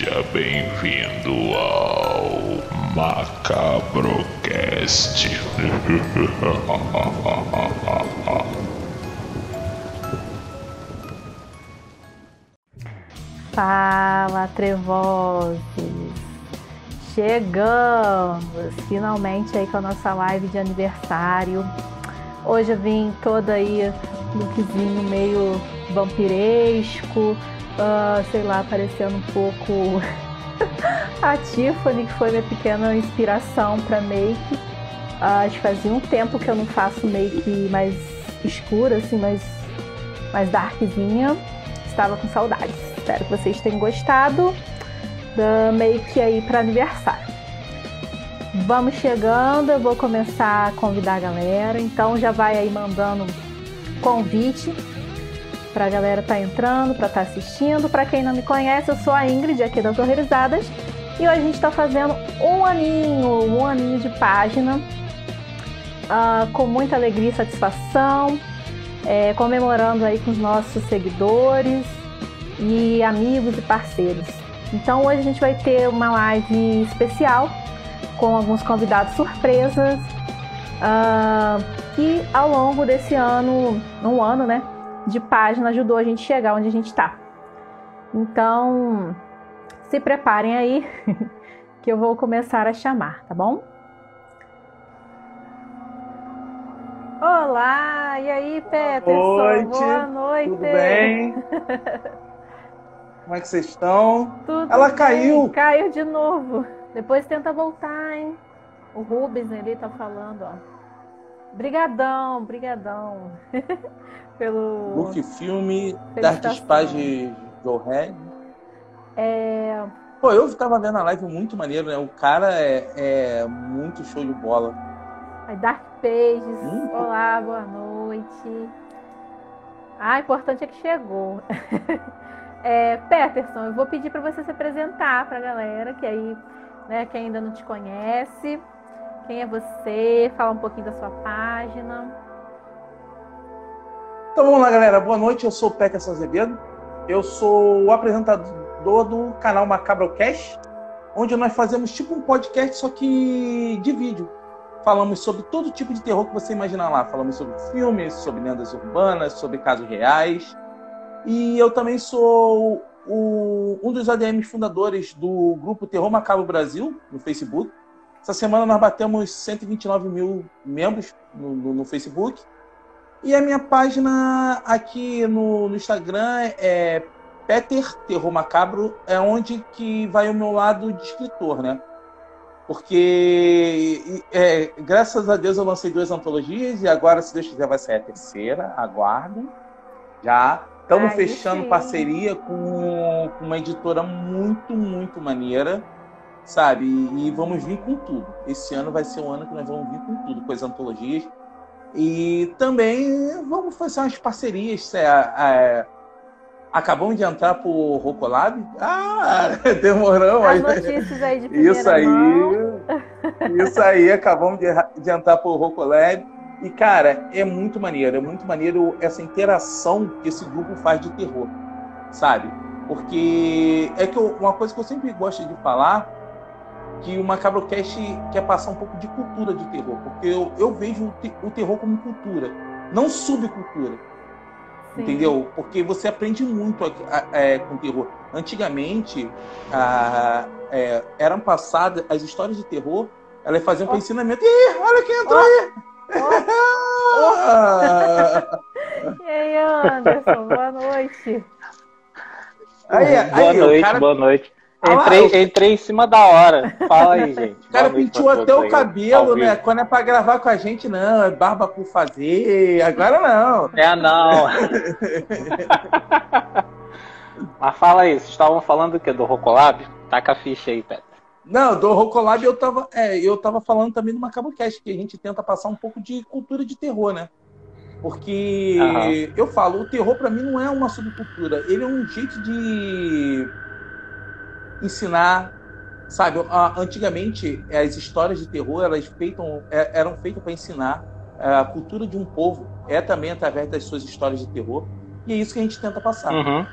Seja bem-vindo ao Macabrocast. Fala, trevosos! Chegamos finalmente aí com a nossa live de aniversário. Hoje eu vim toda aí lookzinho meio vampiresco, uh, sei lá, parecendo um pouco a Tiffany, que foi minha pequena inspiração para make. Uh, fazia um tempo que eu não faço make mais escura, assim, mais, mais darkzinha. Estava com saudades. Espero que vocês tenham gostado da make aí para aniversário. Vamos chegando, eu vou começar a convidar a galera, então já vai aí mandando convite para a galera tá entrando, para tá assistindo. Para quem não me conhece, eu sou a Ingrid aqui das Horrorizadas e hoje a gente está fazendo um aninho, um aninho de página uh, com muita alegria e satisfação, é, comemorando aí com os nossos seguidores e amigos e parceiros. Então hoje a gente vai ter uma live especial com alguns convidados surpresas uh, ao longo desse ano, um ano, né, de página ajudou a gente chegar onde a gente está. Então, se preparem aí que eu vou começar a chamar, tá bom? Olá, e aí, Peterson? Boa noite. Boa noite. Tudo bem? Como é que vocês estão? Tudo Ela bem. caiu. Caiu de novo. Depois tenta voltar, hein? O Rubens ali tá falando, ó. Brigadão, brigadão. Pelo. Book Filme. Dark Spage Red. É. Pô, eu tava vendo a live muito maneiro, né? O cara é, é muito show de bola. Dark Pages. Hum. Olá, boa noite. Ah, o importante é que chegou. é, Peterson, eu vou pedir para você se apresentar para a galera que aí, né, que ainda não te conhece. Quem é você? Fala um pouquinho da sua página. Então vamos lá, galera. Boa noite, eu sou o Peterson Azevedo. Eu sou o apresentador do canal Macabrocast, onde nós fazemos tipo um podcast, só que de vídeo. Falamos sobre todo tipo de terror que você imaginar lá. Falamos sobre filmes, sobre lendas urbanas, sobre casos reais. E eu também sou o- um dos ADMs fundadores do grupo Terror Macabro Brasil, no Facebook. Essa semana nós batemos 129 mil membros no, no- no Facebook. E a minha página aqui no, no Instagram é Peter Terror Macabro, é onde que vai o meu lado de escritor, né? Porque, é, graças a Deus, eu lancei duas antologias e agora, se Deus quiser, vai sair a terceira. Aguardem. Já. Estamos fechando sim. parceria com uma editora muito, muito maneira, sabe? E, e vamos vir com tudo. Esse ano vai ser um ano que nós vamos vir com tudo, com as antologias. E também vamos fazer umas parcerias. é, é, acabamos de entrar pro Rocolab. Ah, demorou, As mas. notícias aí de Isso aí. mão. Isso aí, acabamos de, de entrar pro Rocolab. E, cara, é muito maneiro, é muito maneiro essa interação que esse grupo faz de terror, sabe? Porque é que eu- uma coisa que eu sempre gosto de falar, que o Macabrocast quer passar um pouco de cultura de terror, porque eu, eu vejo o, te- o terror como cultura, não subcultura. Sim. Entendeu? Porque você aprende muito a- a- é, com terror. Antigamente, a- é, eram passadas as histórias de terror, elas faziam para Ó. ensinamento. Ih, olha quem entrou aí! Ah! E aí, Anderson, boa noite. aí, boa aí, noite, o cara, boa noite. Entrei, o- entrei em cima da hora. Fala aí, gente. o cara pra até o aí, cabelo, né? Quando é pra gravar com a gente, não, é barba por fazer. Agora não. É, não. Mas fala aí, vocês estavam falando do que? Do Rocolab? Taca a ficha aí, Peter. Não, do Rocolab eu tava, é, eu tava falando também do Macabocast, que a gente tenta passar um pouco de cultura de terror, né? Porque Aham. eu falo, o terror pra mim não é uma subcultura, ele é um jeito de ensinar, sabe? A- Antigamente as histórias de terror elas feitam, é- eram feitas para ensinar é, a cultura de um povo, é também através das suas histórias de terror, e é isso que a gente tenta passar. Uhum.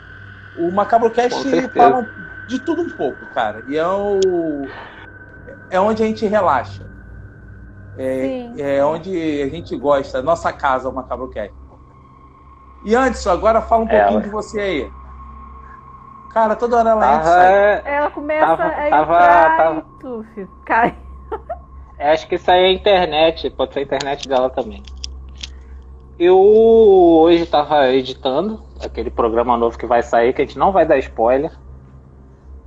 O Macabrocast fala, de tudo um pouco, cara. E é o. É onde a gente relaxa. É, é onde a gente gosta. Nossa casa, o Macabrocast. E Anderson, agora fala um Ela. pouquinho de você aí. Cara, toda hora ela entra Tava, sai. Ela começa Tava- a tava- entrar tava- e tuf, cai. É, Acho que isso aí é a internet, pode ser a internet dela também. Eu hoje estava editando aquele programa novo que vai sair, que a gente não vai dar spoiler.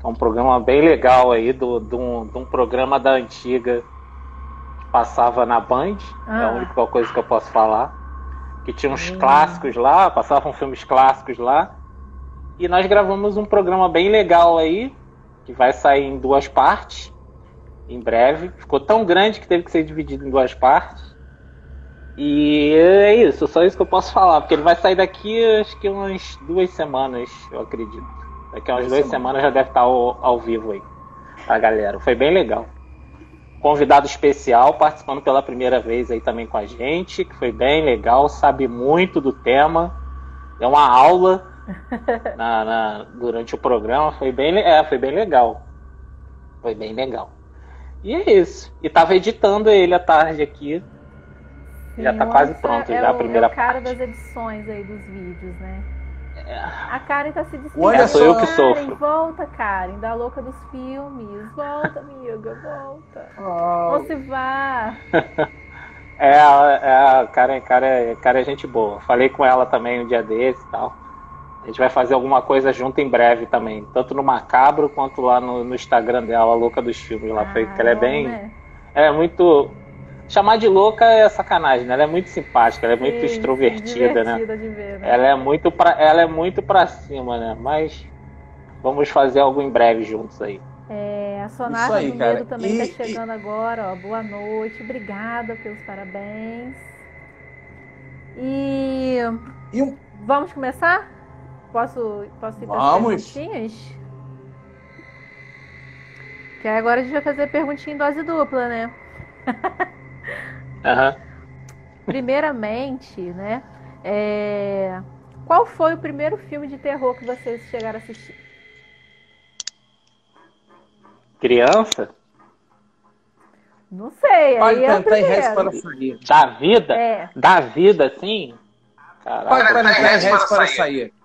É um programa bem legal aí, do, de, um, de um programa da antiga que passava na Band. É a Ah. única coisa que eu posso falar. Que tinha uns Hum. clássicos lá, passavam filmes clássicos lá. E nós gravamos um programa bem legal aí, que vai sair em duas partes em breve. Ficou tão grande que teve que ser dividido em duas partes. E é isso, só isso que eu posso falar, porque ele vai sair daqui acho que umas duas semanas, eu acredito. Daqui a umas Duas duas semanas já deve estar ao, ao vivo aí, a galera. Foi bem legal. Convidado especial participando pela primeira vez aí também com a gente, que foi bem legal, sabe muito do tema. É uma aula na- na- durante o programa, foi bem, é, foi bem legal. Foi bem legal. E é isso. E tava editando ele à tarde aqui. Já Sim, tá o quase pronto, é já a o- primeira é o cara parte. das edições aí dos vídeos, né? É. A Karen tá se despedindo. Olha sou eu que Karen, sofro. volta, Karen, da louca dos filmes. Volta, amiga, volta. Ah, Ou se vá. É, é, cara, cara, cara é gente boa. Falei com ela também um dia desse e tal. A gente vai fazer alguma coisa junto em breve também. Tanto no Macabro quanto lá no, no Instagram dela, a louca dos filmes lá. Foi, Ah, que ela é bom, bem. né? Ela é muito. Chamar de louca é sacanagem, né? Ela é muito simpática, ela é muito Sim, extrovertida, né? ver, né? Ela é muito pra, ela é muito pra cima, né? Mas vamos fazer algo em breve juntos aí. É, a Sonata aí, do cara. Medo também E- tá chegando agora, ó. Boa noite, obrigada pelos parabéns. E E um vamos começar? Posso, posso ir para as perguntinhas? Que agora a gente vai fazer perguntinha em dose dupla, né? Aham. Primeiramente, né? é, Qual foi o primeiro filme de terror que vocês chegaram a assistir? Criança? Não sei, pode aí é tentar e reze para sair. Da vida? É, Da vida, assim? Caraca. Pode tentar e reze para sair.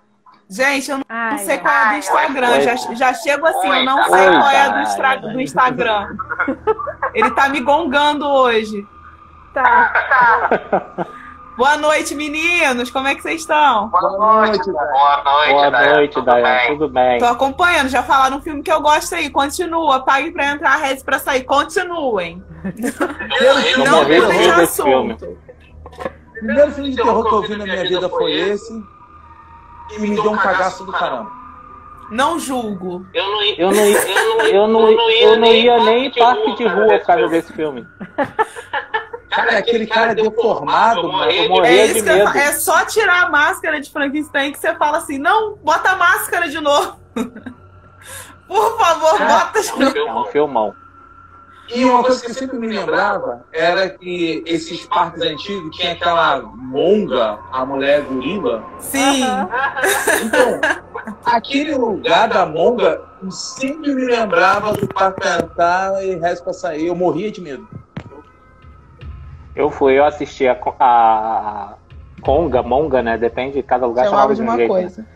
Gente, eu não ai, sei qual é a do Instagram. Já, já chego assim, eu não sei Oi, qual é a do, do Instagram. Ele tá me gongando hoje. Tá. Boa noite, meninos. Como é que vocês estão? Boa noite. Boa noite, Boa noite, Tudo bem? Tudo bem? Tô acompanhando. Já falaram um filme que eu gosto aí. Continua. Pague pra entrar, reze pra sair. Continuem. Eu Não mudem de assunto. O primeiro filme de terror que eu vi na minha vida foi esse. E me deu um cagaço do caramba. Não julgo. Eu não ia, Eu não, eu não, eu não ia nem em parque de rua por causa desse filme. Cara, aquele cara deformado, mano. Eu É de eu medo. É só tirar a máscara de Frankenstein que você fala assim: não, bota a máscara de novo. Por favor, bota de novo. É um filmão. E uma coisa que eu sempre me lembrava era que esses parques antigos tinha aquela monga, a mulher gorila. Sim. Então, aquele lugar da monga sempre me lembrava do parque cantar e resto pra sair. Eu morria de medo. Eu fui, eu assisti a, a Conga, Monga, né? Depende, cada lugar chamava Chamava de um uma jeito, né? coisa.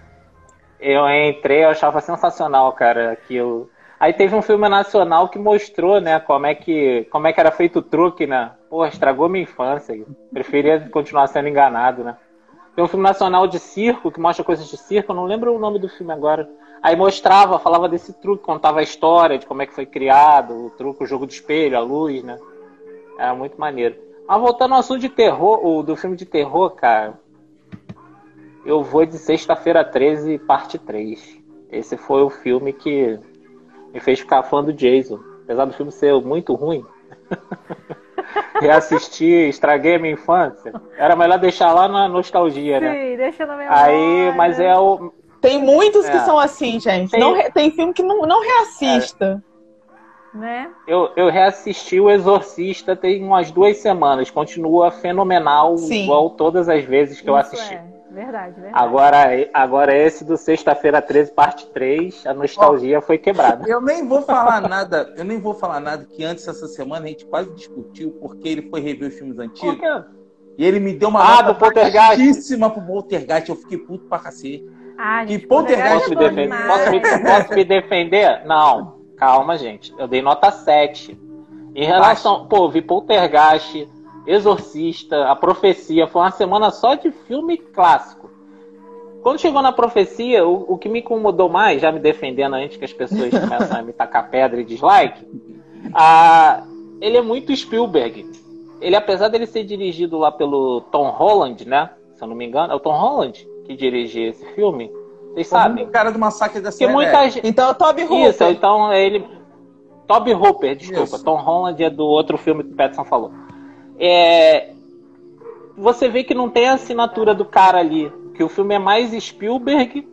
Eu entrei, eu achava sensacional, cara, aquilo. Aí teve um filme nacional que mostrou, né, como é que, como é que era feito o truque, né? Pô, estragou minha infância. Eu preferia continuar sendo enganado, né? Tem um filme nacional de circo que mostra coisas de circo, eu não lembro o nome do filme agora. Aí mostrava, falava desse truque, contava a história de como é que foi criado, o truque, o jogo de espelho, a luz, né? Era muito maneiro. Mas voltando ao assunto de terror, o do filme de terror, cara, eu vou de Sexta-feira 13, parte 3. Esse foi o filme que me fez ficar fã do Jason. Apesar do filme ser muito ruim. Reassisti, estraguei a minha infância. Era melhor deixar lá na nostalgia, né? Sim, deixa na memória. Aí, mas é o. Tem muitos que É. são assim, gente. Tem- Não re- tem filme que não, não reassista. né? Eu, eu reassisti O Exorcista tem umas duas semanas. Continua fenomenal, Sim. igual todas as vezes que eu Isso assisti. É, verdade, verdade. Agora, agora esse do Sexta-feira 13, parte 3, a nostalgia foi quebrada. Eu nem vou falar nada, eu nem vou falar nada que antes essa semana a gente quase discutiu porque ele foi rever os filmes Por antigos quê? e ele me deu uma Ah, nota do Poltergeist. baixíssima pro Poltergeist. Eu fiquei puto pra cacete. Ah, gente, Que poltergeist Posso me, é defender? demais. Posso, me, posso me defender? Não, calma, gente. Eu dei nota 7. Em relação. Pô, vi Poltergeist, Exorcista, A Profecia. Foi uma semana só de filme clássico. Quando chegou na Profecia, o, o que me incomodou mais, já me defendendo antes que as pessoas começam a me tacar pedra e dislike, ah, ele é muito Spielberg. Ele, apesar dele ser dirigido lá pelo Tom Holland, né? Se eu não me engano, é o Tom Holland que dirige esse filme. Vocês sabem? O cara do massacre da Serra muita gente. Então, Toby Hooper. Isso, então é ele. Toby Hooper, desculpa. Isso. Tom Holland é do outro filme que o Petson falou. É, Você vê que não tem a assinatura do cara ali. Que o filme é mais Spielberg.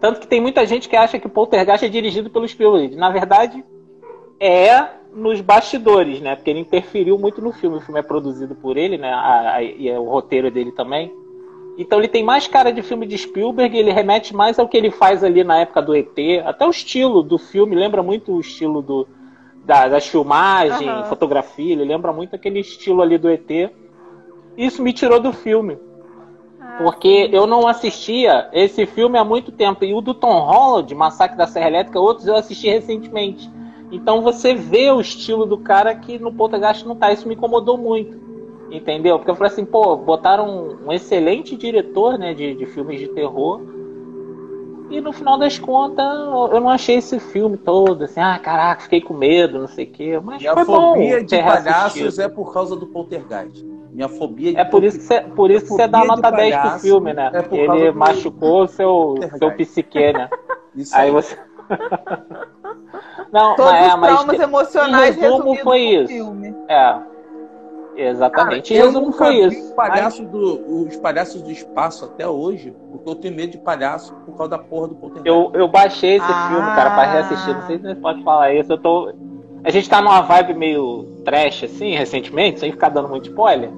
Tanto que tem muita gente que acha que Poltergeist é dirigido pelo Spielberg. Na verdade, é nos bastidores, né? Porque ele interferiu muito no filme. O filme é produzido por ele, né? A- a- e é o roteiro dele também. Então ele tem mais cara de filme de Spielberg, ele remete mais ao que ele faz ali na época do ET. Até o estilo do filme lembra muito o estilo do, da, das filmagens, Aham. fotografia, ele lembra muito aquele estilo ali do ET. Isso me tirou do filme, Ah, porque eu não assistia esse filme há muito tempo. E o do Tom Holland, Massacre da Serra Elétrica, outros eu assisti recentemente. Então você vê o estilo do cara que no Poltergeist não tá. Isso me incomodou muito. Entendeu? Porque eu falei assim, pô, botaram um, um excelente diretor, né, de, de filmes de terror. E no final das contas, eu não achei esse filme todo, assim, ah, caraca, fiquei com medo, não sei o quê. Mas Minha foi bom fobia de ter palhaços é por causa do Poltergeist. Minha fobia de É por isso que você, por isso que você dá de nota 10 pro filme, né? é Ele do- machucou o seu, seu psique, né? Isso Aí aí. você. Não, Todos mas, é, os mas traumas emocionais em resumo, resumidos foi isso. filme. é. Exatamente. em eu resumo nunca foi isso. palhaço do, os palhaços do espaço até hoje, porque eu tenho medo de palhaço por causa da porra do Poltergeist. Eu, eu baixei esse Ah. filme, cara, pra reassistir. Não sei se você pode falar isso. Eu tô. A gente tá numa vibe meio trash, assim, recentemente, sem ficar dando muito spoiler.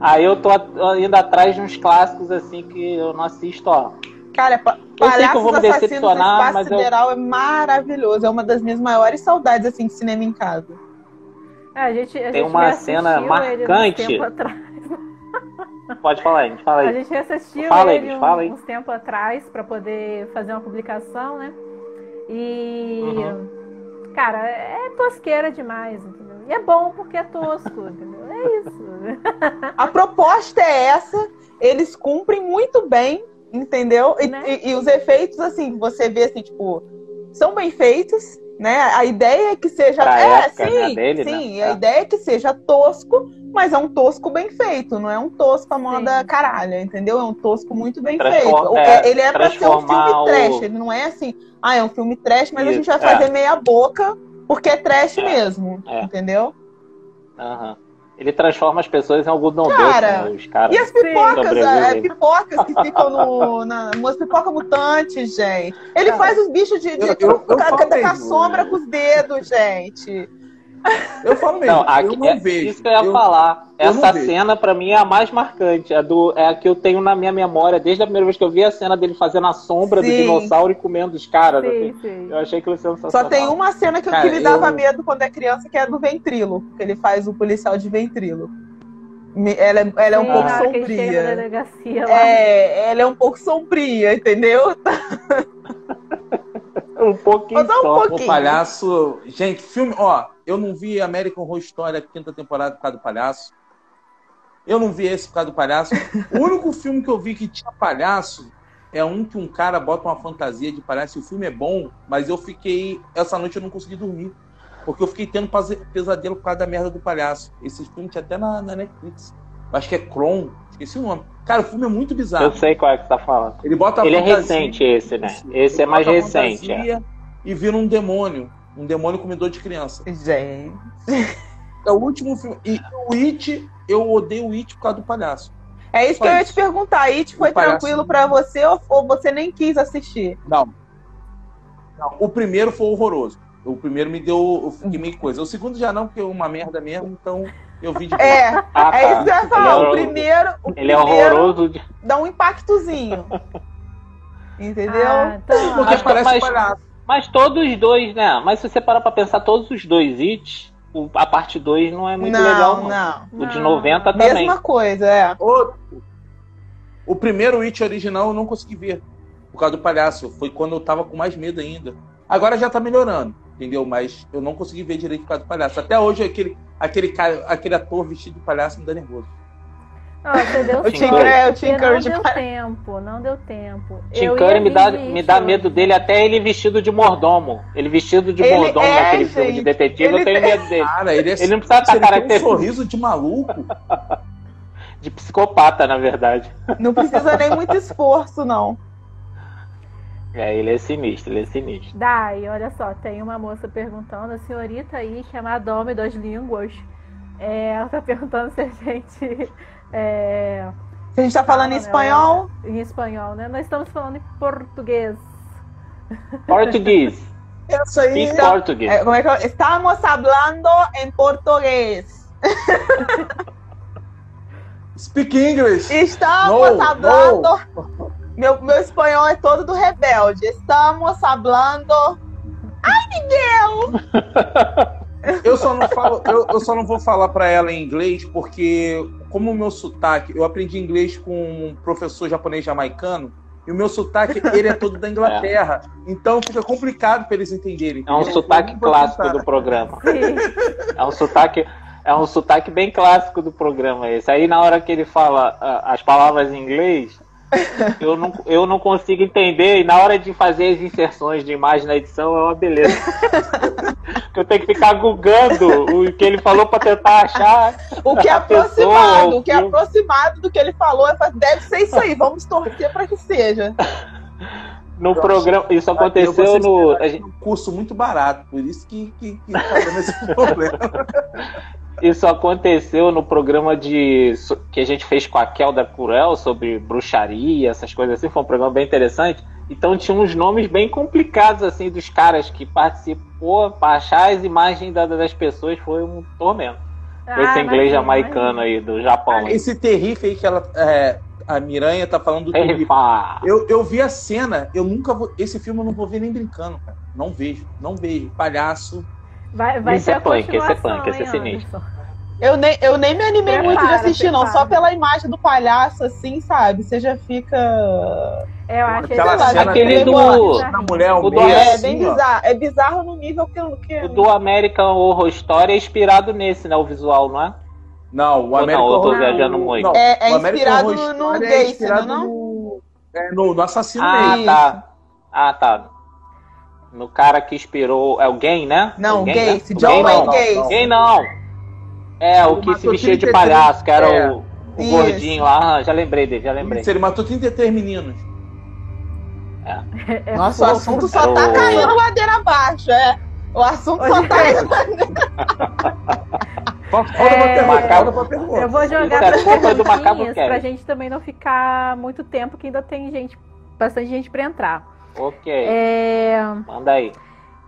Aí eu tô indo atrás de uns clássicos, assim, que eu não assisto, ó. Cara, pa Eu sei que eu vou me decepcionar, mas eu- é maravilhoso. É uma das minhas maiores saudades, assim, de cinema em casa. É, a gente, a Tem gente uma cena uns marcante. Pode falar, gente, fala A aí. gente reassistiu Fala, ele um- fala aí. uns tempo atrás para poder fazer uma publicação, né? E. Uhum. Cara, é tosqueira demais, entendeu? E é bom porque é tosco, entendeu? É isso. A proposta é essa, eles cumprem muito bem, entendeu? E, Né? e- e os efeitos, assim, você vê assim, tipo, são bem feitos, né? A ideia é que seja. Pra é, época, sim, né, dele, sim. né? A É. ideia é que seja tosco, mas é um tosco bem feito, não é um tosco à moda Sim. caralho, entendeu? É um tosco muito bem Transforma- feito. é, ele é pra ser um filme o- trash, ele não é assim, ah, é um filme trash, mas a Isso, gente vai é. fazer meia boca porque é trash É, mesmo, é. entendeu? Aham. Ele transforma as pessoas em algodão doce, Cara, né, os caras. E as pipocas, é, pipocas que ficam no, na, umas pipocas mutantes, gente. Ele Cara, faz os bichos de, de eu- eu- eu mesmo, sombra com os dedos, gente. Eu falo mesmo, Não, aqui, eu não é vejo. isso que eu ia Eu- falar. eu Essa cena, pra mim, é a mais marcante. É, do, é a que eu tenho na minha memória, desde a primeira vez que eu vi a cena dele fazendo a sombra do Sim. dinossauro e comendo os caras. assim. Sim, sim. Eu achei aquilo sensacional. Só tem uma cena que, Cara, que me dava eu- medo quando é criança, que é do ventrilo. Que ele faz o policial de ventrilo. Ela, é- ela é um pouco na sombria. delegacia lá. É, ela é um pouco sombria, entendeu? Um pouquinho dá um só. pouquinho. O palhaço. Gente, filme. Ó, eu não vi American Horror Story a quinta temporada por causa do palhaço. Eu não vi esse por causa do palhaço. O único filme que eu vi que tinha palhaço é um que um cara bota uma fantasia de palhaço. O filme é bom, mas eu fiquei. Essa noite eu não consegui dormir. Porque eu fiquei tendo pesadelo por causa da merda do palhaço. Esse filme tinha até na, na Netflix. Acho que é Kron. Esqueci o nome. Cara, o filme é muito bizarro. Eu sei qual é que você tá falando. Ele bota a Ele é fantasia- recente esse, né? Esse é mais recente. é. E vira um demônio. Um demônio comedor de criança. Gente. É o último filme. E o It, eu odeio o It por causa do palhaço. É isso Só que eu ia te perguntar. It foi tranquilo pra você ou, ou você nem quis assistir? Não. Não, O primeiro foi horroroso. O primeiro me deu. Eu fiquei meio coisa. O segundo já não, porque é uma merda mesmo, então eu vi de boa. É, Ah, tá. é isso que eu ia falar. Ele é o primeiro, o Ele é primeiro horroroso. De... dá um impactozinho. Entendeu? Ah, então, Porque Mas- parece mas- palhaço. Mas todos os dois, né? Mas se você parar pra pensar, todos os dois hits, a parte 2 não é muito não, legal, não. não. O de Não. 90 também. Mesma coisa, é. O, o primeiro It original eu não consegui ver. Por causa do palhaço. Foi quando eu tava com mais medo ainda. Agora já tá melhorando, entendeu? Mas eu não consegui ver direito por causa do palhaço. Até hoje aquele, aquele, cara, aquele ator vestido de palhaço me dá nervoso. você deu Curry. Curry, é o Porque Tim não deu palhaço. tempo, não deu tempo. Tim Eu Curry me dá, me dá medo dele até ele vestido de mordomo. Ele vestido de Ele mordomo é, naquele filme de gente. detetive, eu tenho medo dele. Cara, ele é Ele não precisa estar ele tem um sorriso de maluco. de psicopata, na verdade. Não precisa nem muito esforço, não. É, ele é sinistro, ele é sinistro. Dai, olha só, tem uma moça perguntando, a senhorita aí, chama Dome das Línguas. É, ela tá perguntando se a gente. é, Se a gente tá falando em né? espanhol, em espanhol, né? Nós estamos falando em português. Português. Essa aí Speak português. é, como é que eu... Estamos hablando em português. Speak English. Estamos No, hablando. Meu, meu espanhol é todo do rebelde. Estamos hablando. Ai, Miguel! Eu só não falo, eu, eu só não vou falar pra ela em inglês porque como o meu sotaque, eu aprendi inglês com um professor japonês jamaicano e o meu sotaque ele é todo da Inglaterra, então fica complicado pra eles entenderem. É um sotaque clássico do programa. Sim. É um sotaque, é um sotaque bem clássico do programa esse. Aí na hora que ele fala ah, as palavras em inglês, eu não, eu não consigo entender. E na hora de fazer as inserções de imagem na edição é uma beleza. que eu tenho que ficar googando o que ele falou pra tentar achar. O que é A pessoa, aproximado, o que é aproximado do que ele falou, é, deve ser isso aí. Vamos torcer pra que seja. No Eu programa, isso aconteceu no. a gente- um curso muito barato, por isso que, que, que tá dando esse problema. Isso aconteceu no programa de que a gente fez com a Kelda Curel sobre bruxaria, essas coisas assim. Foi um programa bem interessante. Então tinha uns nomes bem complicados assim dos caras que participou para achar as imagens da- das pessoas foi um tormento. Foi esse Ah, inglês imagina, jamaicano aí do Japão. aí. Esse terrife aí que ela, é, a Miranha tá falando do. Eu, eu vi a cena, eu nunca vou. Esse filme eu não vou ver nem brincando, cara. Não vejo, não vejo. Palhaço. Vai, vai Esse ter é a punk, esse é punk, esse é sinistro. Eu nem, eu nem me animei Prepara, muito de assistir, não. prepara. Só pela imagem do palhaço, assim, sabe? Você já fica. É, Eu acho cena Aquele do-. Na mulher, O o do- É, assim, bem ó. bizarro. É bizarro no nível que. eu- que... O do American Horror Story é inspirado nesse, né? O visual, não é? Não, o não, American eu tô Horror- viajando muito. não, É- é o American inspirado Horror no Story é inspirado não é não? No, é, no, no assassino Ah, dele. tá. Ah, tá. No cara que inspirou. É o Gay, né? Não, o Gay, né? John Gay Wayne não. Gacy. Gay não. É, o que se vestia de 33 palhaço, que era é. o, o gordinho lá. Ah, já lembrei dele, já lembrei. Isso, ele matou 33 meninos. É Nossa, o assunto só tá Ô. caindo ladeira abaixo, é. O assunto só tá indo. Roda É, Macabro. Eu vou jogar é para pra gente também não ficar muito tempo, que ainda tem gente, bastante gente pra entrar. Ok, É, manda aí.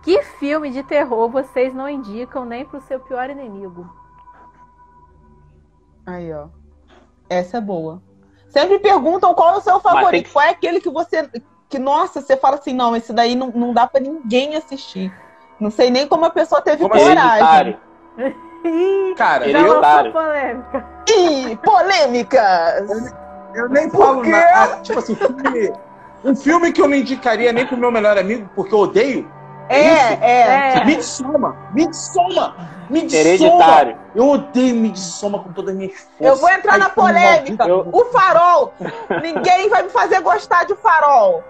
Que filme de terror vocês não indicam nem pro seu pior inimigo? Aí, ó. Essa é boa. Sempre perguntam qual é o seu favorito. que- Qual é aquele que você. Que, nossa, você fala assim, não, esse daí não, não dá pra ninguém assistir. Não sei nem como a pessoa teve Como assim? coragem. Ih, Cara, já eu, polêmica. Ih, polêmicas! eu nem Por falo nada. Tipo assim, filme- um filme que eu não indicaria nem pro meu melhor amigo, porque eu odeio. É, isso? é. É. Midsommar. Midsommar. Midsommar. Hereditário. Eu odeio Midsommar com todas as minhas forças. Eu vou entrar na Ai, como polêmica. maldito. O farol. Ninguém vai me fazer gostar de farol.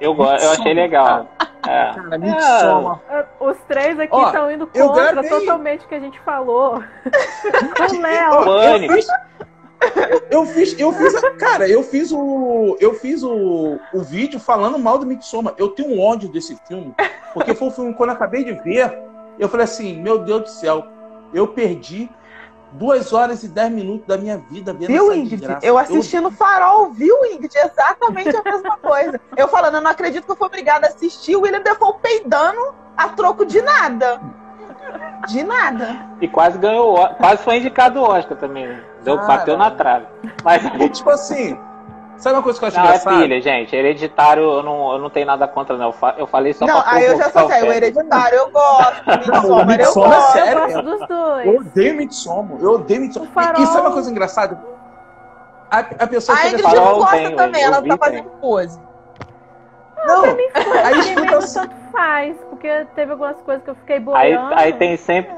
Eu, eu achei legal. É. Cara, Midsommar. Os três aqui estão indo eu contra totalmente o que a gente falou. o Eu, Léo. eu Pânico. eu fiz, eu fiz, cara, eu fiz o, eu fiz o, o vídeo falando mal do Midsommar. Eu tenho um ódio desse filme, porque foi um filme quando eu acabei de ver, eu falei assim, meu Deus do céu, eu perdi duas horas e dez minutos da minha vida vendo Viu, essa Ingrid? desgraça. Eu assisti no farol, viu, Ingrid? Exatamente a mesma coisa. Eu falando, eu não acredito que eu fui obrigada a assistir o William Defoe peidando a troco de nada. De nada. E quase ganhou, quase foi indicado o Oscar também, Deu, Cara. bateu na trave. Mas E, tipo assim, sabe uma coisa que eu acho não, é engraçado? filha, gente. Hereditário, eu não, eu não tenho nada contra, não. Eu fa- Eu falei só não, pra aí eu já sou. O Fred. hereditário eu gosto. Não, Midsommar eu é gosto. sério. Eu mesmo. gosto dos Eu dois. odeio Midsommar. Eu odeio Midsommar. E, e sabe uma coisa engraçada? A, a pessoa A Ingrid fala, não gosta tem, também, eu ela vi tá fazendo pose. não, Pra aí mim mesmo escuta assim. tanto faz, porque teve algumas coisas que eu fiquei Aí, boiando. aí tem sempre.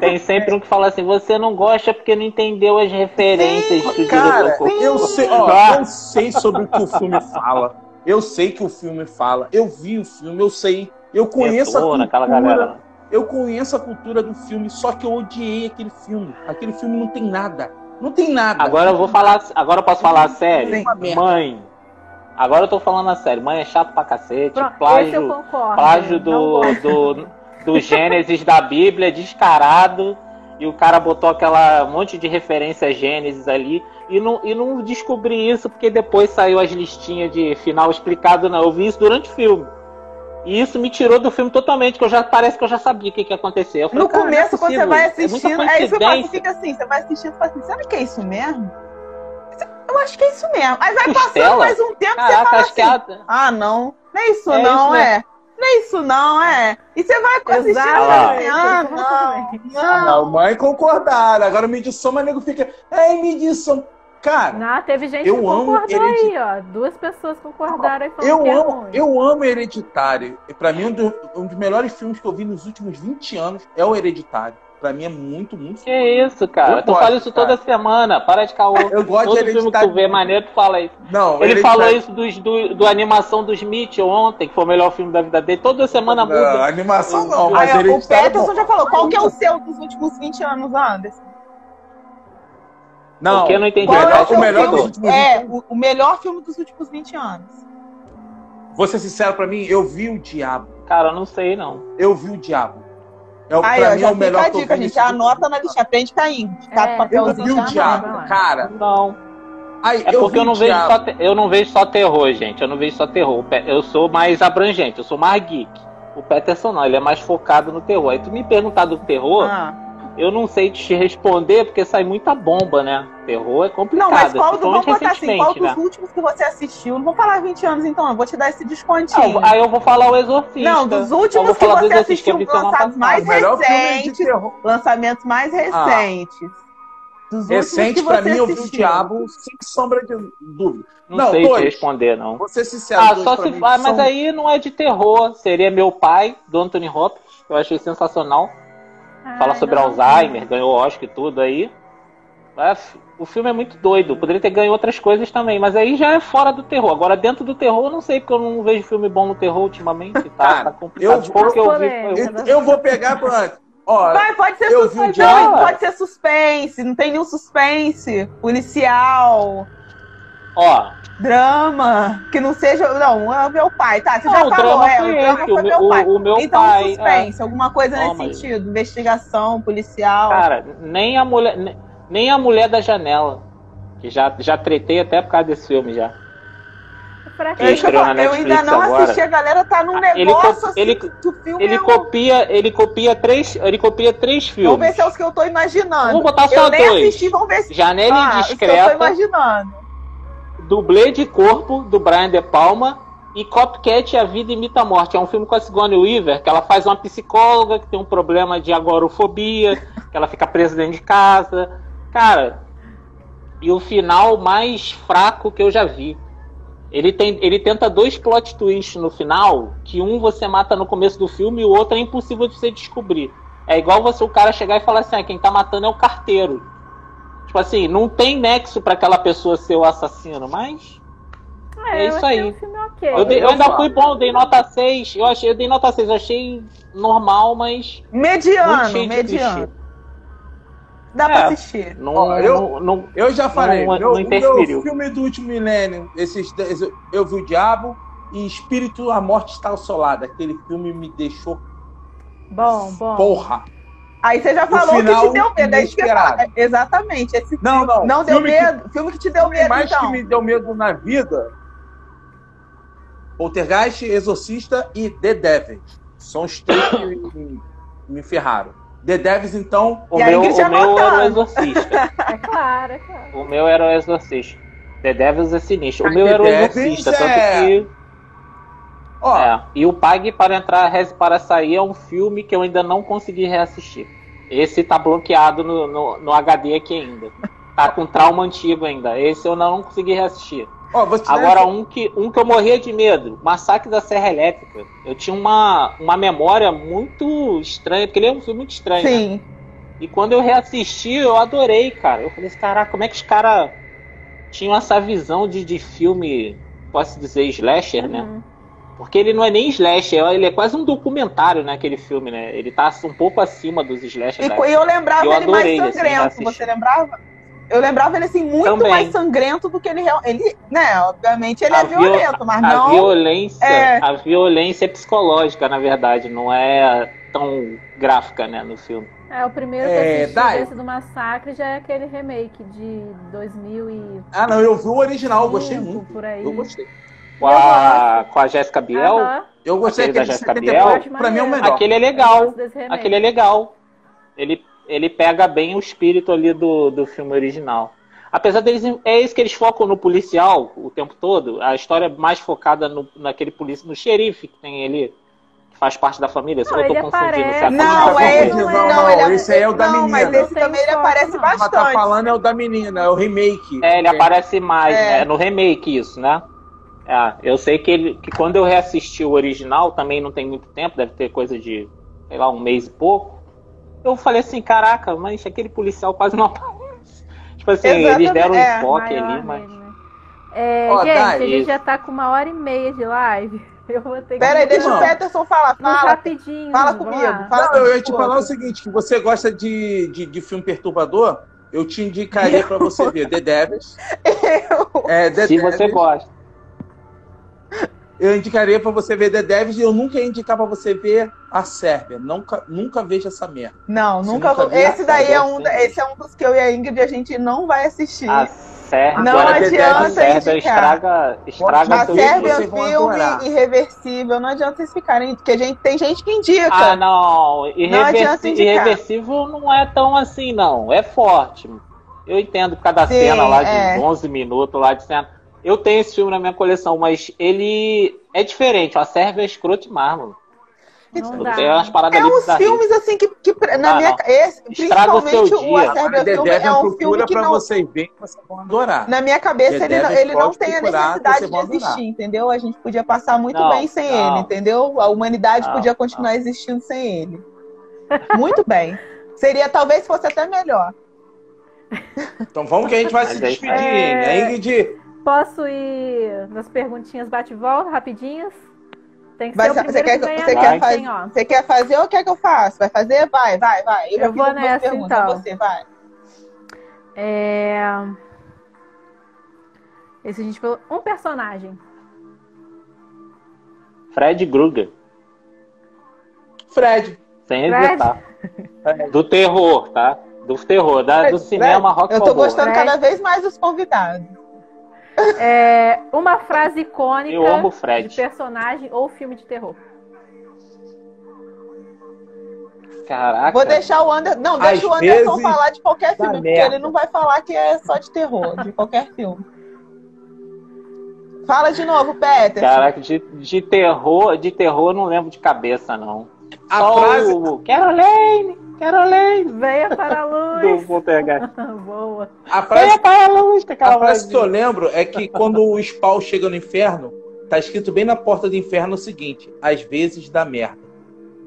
Tem sempre um que fala assim, você não gosta porque não entendeu as referências que o Cara, eu sei, ó, Ah. eu sei sobre o que o filme fala. Eu sei que o filme fala. Eu vi o filme, eu sei. Eu conheço a cultura. naquela galera. Eu conheço a cultura do filme, só que eu odiei aquele filme. Aquele filme não tem nada. Não tem nada. Agora eu vou falar. Agora eu posso falar a sério? Sim. Mãe. Agora eu tô falando a sério. Mãe é chato pra cacete. Pronto, esse eu plágio concordo. plágio Não do, do, do Gênesis da Bíblia, descarado. E o cara botou aquela monte de referência a Gênesis ali. E não, e não descobri isso porque depois saiu as listinhas de final explicado, não. Eu vi isso durante o filme. E isso me tirou do filme totalmente, que eu já parece que eu já sabia o que, que ia acontecer. Falei, No é começo, quando você vai é assistindo, é, isso que fica assim, você vai assistindo e fala assim, será que é isso mesmo? Eu acho que é isso mesmo. Aí vai passando Costela? mais um tempo e você Caraca, fala acho que assim, a, ah, não, não é isso É não, isso, né? É. Não é isso não, é. E você vai assim, ah, não, não. não, mãe concordaram. Agora me Midsommar, nego fica. Ei, Midsommar. Cara, Não, teve gente Eu que amo concordou Heredi- aí, ó. Duas pessoas concordaram e falaram eu que é amo, ruim. eu amo Hereditário. E pra mim, um, do- um dos melhores filmes que eu vi nos últimos 20 anos é o Hereditário. Pra mim é muito, muito Que isso, cara? Eu tu gosto, fala isso toda semana. Para de caô. Eu gosto Todo de filme que tu vê maneiro, tu fala isso. Não, Ele falou isso dos, do, do animação dos Mitchell ontem, que foi o melhor filme da vida dele. Toda semana Não, muda. animação não, mas ó, o Hereditário é Peterson bom. já falou, qual que é o seu dos últimos 20 anos, Anderson? Não, Porque eu não entendi. o melhor, Qual é o seu melhor filme? dos últimos É, 20 o, o melhor filme dos últimos 20 anos. Vou ser sincero pra mim, eu vi o Diabo. Cara, eu não sei, não. Eu vi o Diabo. É, o- Aí, pra ó, mim já é o melhor fica a que eu dica, vi gente. Anota na listinha, aprende caindo. Cada É, Eu papelzinho vi o já Diabo, anota. cara. Não. Aí, É eu porque eu não, vejo Diabo. só te- eu não vejo só terror, gente. Eu não vejo só terror. Eu sou mais abrangente, eu sou mais geek. O Peterson não, ele é mais focado no terror. Aí tu me perguntar do terror, Ah. Eu não sei te responder porque sai muita bomba, né? Terror é complicado. Não, mas qual do, vamos principalmente botar assim, qual dos né? últimos que você assistiu? Não vou falar 20 anos, então, eu vou te dar esse descontinho. Ah, aí eu vou falar o Exorcista. Não, dos Eu últimos que você que assistiu semana lançados mais recentes, lançamentos mais recentes. Dos últimos Recente, que pra você mim, eu vi o. Diabo sem sombra de dúvida. Não, Não, sei dois. te responder, não. Vou ser sincero. Ah, só se. mim Ah, mas são- aí não é de terror. Seria Meu Pai, do Anthony Hopkins, que eu achei sensacional. Fala Ai, sobre não. Alzheimer, ganhou Oscar e tudo aí. É, f- o filme é muito doido. Poderia ter ganho outras coisas também, mas aí já é fora do terror. Agora, dentro do terror, eu não sei, porque eu não vejo filme bom no terror ultimamente. Tá, Cara, tá complicado. eu- pouco que eu vi polêmica. foi. Eu, eu vou pegar pra. Ó, Vai, pode ser Eu suspense. Não, pode ser suspense. Não tem nenhum suspense. Policial. Ó, Drama. Que não seja. Não, é o meu pai. Tá, você Não, já o falou, drama é. foi O drama esse, foi o meu pai. o meu então, pai, suspense. Alguma coisa Não, nesse mas- sentido. Investigação, policial. cara, nem a mulher. ne- Nem a mulher da janela. Que já, já tretei até por causa desse filme já. Pra É quê? eu, eu ainda não agora. assisti, a galera tá num Ah, ele negócio co- assim ele- que o filme Ele é um- copia, ele copia três, ele copia três Vamos filmes. ver se é os que eu tô imaginando. Vou botar só eu nem dois. assisti, vamos ver se Janela ah, os que eu tô indiscreta, imaginando. Dublê de corpo do Brian De Palma e Copycat A Vida Imita a Morte. É um filme com a Sigourney Weaver, que ela faz uma psicóloga que tem um problema de agorofobia, que ela fica presa dentro de casa. Cara, e o final mais fraco que eu já vi. Ele, tem, ele tenta dois plot twists no final, que um você mata no começo do filme e o outro é impossível de você descobrir. É igual você o cara chegar e falar assim, ah, quem tá matando é o carteiro. Tipo assim, não tem nexo pra aquela pessoa ser o assassino, mas é eu isso achei aí. um filme ok. eu, dei- eu eu ainda falo. fui bom, eu dei nota 6. Eu achei, eu dei nota 6, eu achei normal, mas Mediano, mediano. clichê. Dá É. pra assistir. Não, Ó, eu- não, Eu já falei, Não- meu, não meu filme do último milênio, esses, esse- eu vi o Diabo e Espírito, a Morte está assolada. Aquele filme me deixou Bom, bom. porra. Aí você já O falou que te deu medo. É isso que eu ia inesperado. falar. Exatamente. Esse Não, não. não deu filme medo. Filme que te deu Que, medo, mais então. que me deu medo na vida, Poltergeist, Exorcista e The Devil. São os três que me, me ferraram. The Devils, então. O E a meu, o meu era o anotando. Exorcista. É claro, é claro. O meu era o Exorcista. The Devils é sinistro. O meu The era o Devils Exorcista, é- tanto que. Ó, É. E o Pague para entrar, Reze para sair é um filme que eu ainda não consegui reassistir. Esse tá bloqueado no, no, no HD aqui ainda. Tá com trauma antigo ainda. Esse eu não consegui reassistir. Agora, essa- um que, um que eu morria de medo, Massacre da Serra Elétrica. Eu tinha uma, uma memória muito estranha, porque ele é um filme muito estranho. né? Sim. E quando eu reassisti, eu adorei, cara. Eu falei assim, caraca, como é que os caras tinham essa visão de, de filme, posso dizer, slasher, né? Porque ele não é nem slasher, ele é quase um documentário, né, aquele filme, né? Ele tá um pouco acima dos slasher. E, da e eu lembrava Eu ele mais sangrento, reassistir. você lembrava? Eu lembrava ele assim, muito Também. mais sangrento do que ele real- Ele, né, obviamente ele A é viol- violento, mas a não. violência, É. a violência é psicológica, na verdade, não é tão gráfica, né, no filme. É, o primeiro que É, assisti Dai. desse do Massacre já é aquele remake de 2000 e Ah, não, eu vi o original, eu gostei muito. por aí. Eu gostei. Com a, com a Jéssica Biel, Aham, Eu gostei Aquele da 74, Biel? pra mim é o melhor. aquele é legal. Aquele é legal. Ele, ele pega bem o espírito ali do, do filme original. Apesar deles. É isso que eles focam no policial o tempo todo. A história é mais focada no, naquele polícia, no xerife que tem ali, que faz parte da família. Se Não, eu tô confundindo, aparece. é Não, é da ele, não, não, não, ele é esse aí é o da não, mas menina. esse Não também ele aparece foto, não. Mas tá bastante. falando é o da menina, é o remake. É, ele aparece mais, É. né? No remake, isso, né? É, eu sei que, ele, que quando eu reassisti o original, também não tem muito tempo, deve ter coisa de, sei lá, um mês e pouco. Eu falei assim, caraca, mas aquele policial quase não aparece. Tipo assim, eles Exatamente, deram um é, enfoque ali, mas. nele, né? É, Ó, gente, Dai, a gente isso. já tá com uma hora e meia de live. Eu vou ter que. Pera aí, deixa o Não. Peterson falar. Fala, rapidinho. fala comigo. Fala Não, eu ia te falar o seguinte, que você gosta de, de, de filme perturbador, eu te indicaria pra você ver The Devils. É, The Se você Devils. gosta. Eu indicaria pra você ver The Devils e eu nunca ia indicar pra você ver a Sérvia. Nunca, nunca veja essa merda. Não, Você nunca nunca? Esse daí é um, ser. esse é um dos que eu e a Ingrid a gente não vai assistir. A Sérvia. Não agora, adianta a Sérvia indicar. estraga, estraga A tudo. Sérvia é vocês vão filme adorar. irreversível. Não adianta vocês ficarem. Porque a gente, tem gente que indica. Ah, não. adianta Irreversível, indicar. irreversível não é tão assim, não. É forte. Eu entendo por causa da Sim, cena lá de é. 11 minutos lá de cena. Eu tenho esse filme na minha coleção, mas ele é diferente. A Sérvia é escroto demais, mano. Tem umas paradas É ali uns filmes assim que, que na Ah, minha esse, o principalmente o dia. A Sérvia filme é um filme que não vocês verem vocês vão adorar. na minha cabeça ele ele não tem a necessidade de existir, entendeu? A gente podia passar muito Não, bem sem não. ele, entendeu? A humanidade Não, podia continuar existindo sem ele. Muito bem. Seria talvez fosse até melhor. Então vamos que a gente vai se Mas é despedir. A Ingrid, Posso ir nas perguntinhas bate e volta, rapidinhas? Tem que Vai, ser o primeiro quer, que ganhar você, quer fazer, ó. você quer fazer ou quer que eu faça? Vai fazer? Vai, vai, vai. Eu já vou nessa, então. Você vai. É... Esse a gente falou. Um personagem. Fred Krueger. Fred. Sem Fred? hesitar. Do terror, tá? Do terror, da, do Fred, cinema rock Eu tô gostando Fred. cada vez mais dos convidados. É... Uma frase icônica Eu amo o de Fred. personagem ou filme de terror. Caraca. Vou deixar o Anderson. Não, deixa Às o Anderson vezes falar de qualquer filme, porque merda. ele não vai falar que é só de terror, de qualquer filme. Fala de novo, Peter. Caraca, de, de terror, de terror eu não lembro de cabeça, não. A Só frase, o Caroline, Caroline, Venha para a do luz. Poltergeist. Boa. a frase, Venha para a luz, aquela a frase que eu lembro é que quando o Spawn chega no inferno, tá escrito bem na porta do inferno o seguinte: às vezes dá merda.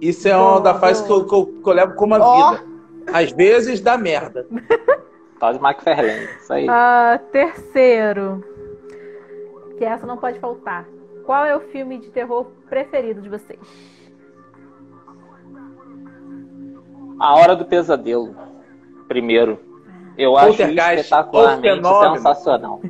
Isso é uma da frase que eu, que, eu, que eu levo como a Ó. vida. Às vezes dá merda. Todd McFarlane, isso aí. Ah, terceiro. Que essa não pode faltar. Qual é o filme de terror preferido de vocês? A Hora do Pesadelo, primeiro. Eu acho espetacularmente sensacional.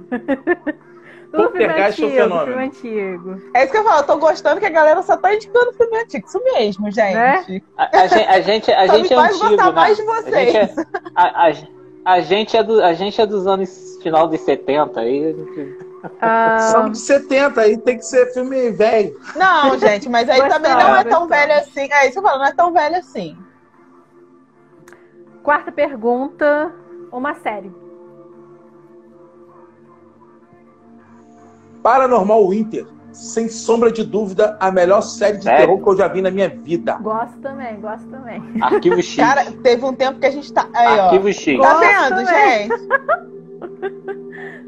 Poltergeist é um fenômeno. filme antigo. É isso que eu falo, eu tô gostando que a galera só tá indicando filme antigo. Isso mesmo, gente. Né? A, a gente, a gente, a Só gente me é antigo, gostar né? mais de A vocês. gente é, a, a- a gente é do, a gente é dos anos final de 70, aí a gente- Ah, São de 70, aí tem que ser filme velho. Não, gente, mas aí Gostava, também não é tão velho assim. É isso que eu falo, não é tão velho assim. Quarta pergunta: uma série. Paranormal Winter. Sem sombra de dúvida, a melhor série de Sério? terror que eu já vi na minha vida. Gosto também, gosto também. Arquivo X. Cara, teve um tempo que a gente tá. Aí, ó. Arquivo X. Tá vendo, gente?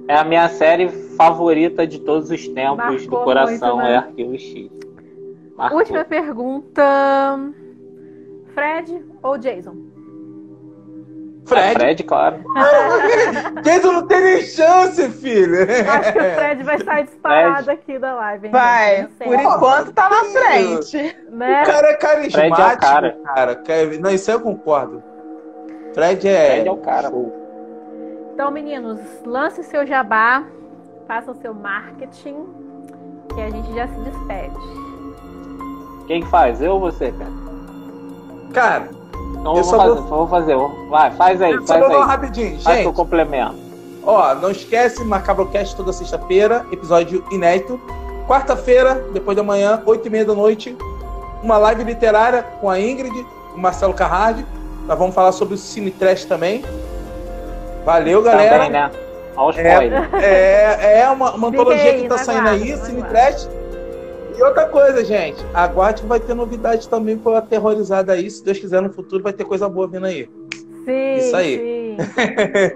É a minha série favorita de todos os tempos Marcou do coração, muito, né? é Arquivo X. Marcou. Última pergunta: Fred ou Jason? Fred. Fred, claro. Não tem nem chance, filho. Acho que o Fred vai sair disparado aqui da live. hein, Vai, por enquanto tá na frente. né? O cara é carismático, Fred é o cara. cara. Não, isso aí eu concordo. Fred é. Fred é o cara. Então, meninos, lance seu jabá, façam seu marketing, que a gente já se despede. Quem que faz? Eu ou você, cara? Cara, Então Eu vou só fazer, vou- vou fazer. Vai, faz aí, faz aí. rapidinho. Faz seu Gente, complemento. ó, não esquece, Macabrocast toda sexta-feira, episódio inédito. Quarta-feira, depois da manhã, oito e meia da noite, uma live literária com a Ingrid, o Marcelo Carrard. Nós vamos falar sobre o Cine Trash também. Valeu, galera. Também, né? Olha os É. spoiler. É, é uma, uma antologia aí, que tá saindo aí, Cine. Trash. E outra coisa, gente, aguarde que vai ter novidade também com a Aterrorizada aí. Se Deus quiser, no futuro vai ter coisa boa vindo aí. Sim, Isso aí. sim.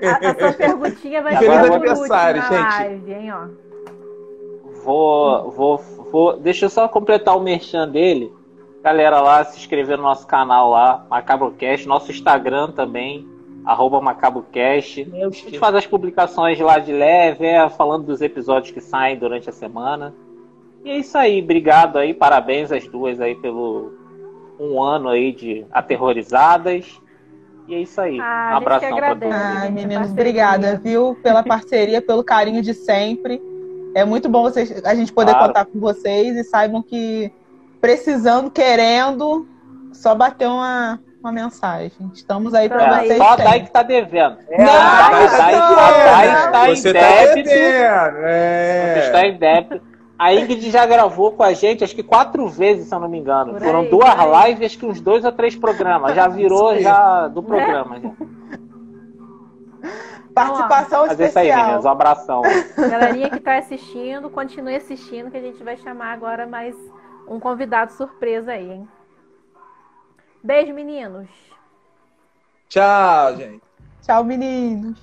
A, a sua perguntinha vai Feliz ser por aniversário, gente. live, hein, ó. Vou, vou, vou. Deixa eu só completar o merchan dele. Galera lá, se inscrever no nosso canal lá, Macabrocast, nosso Instagram também, arroba Macabrocast. A gente faz as publicações lá de leve, é, falando dos episódios que saem durante a semana. E é isso aí, obrigado aí, parabéns às duas aí pelo um ano aí de aterrorizadas. E é isso aí. Ah, um a gente que abração pra agradece. todos. Ai, gente, meninos, obrigada, viu, pela parceria, pelo carinho de sempre. É muito bom vocês, a gente poder Claro. contar com vocês e saibam que precisando, querendo, só bater uma, uma mensagem. Estamos aí para É, vocês. só a. Dai que tá devendo. É, Não, a Dai, não, a Dai- não, a Dai não. está em Você tá débito. devendo. Você É. está em débito. A Ingrid já gravou com a gente, acho que quatro vezes, se eu não me engano. Por Foram aí, duas lives, acho que uns dois ou três programas. Já virou já do programa. Já. Participação Mas é isso aí, especial. meninas. Um abração. Galerinha que tá assistindo, continue assistindo, que a gente vai chamar agora mais um convidado surpresa aí, hein? Beijo, meninos. Tchau, gente. Tchau, meninos.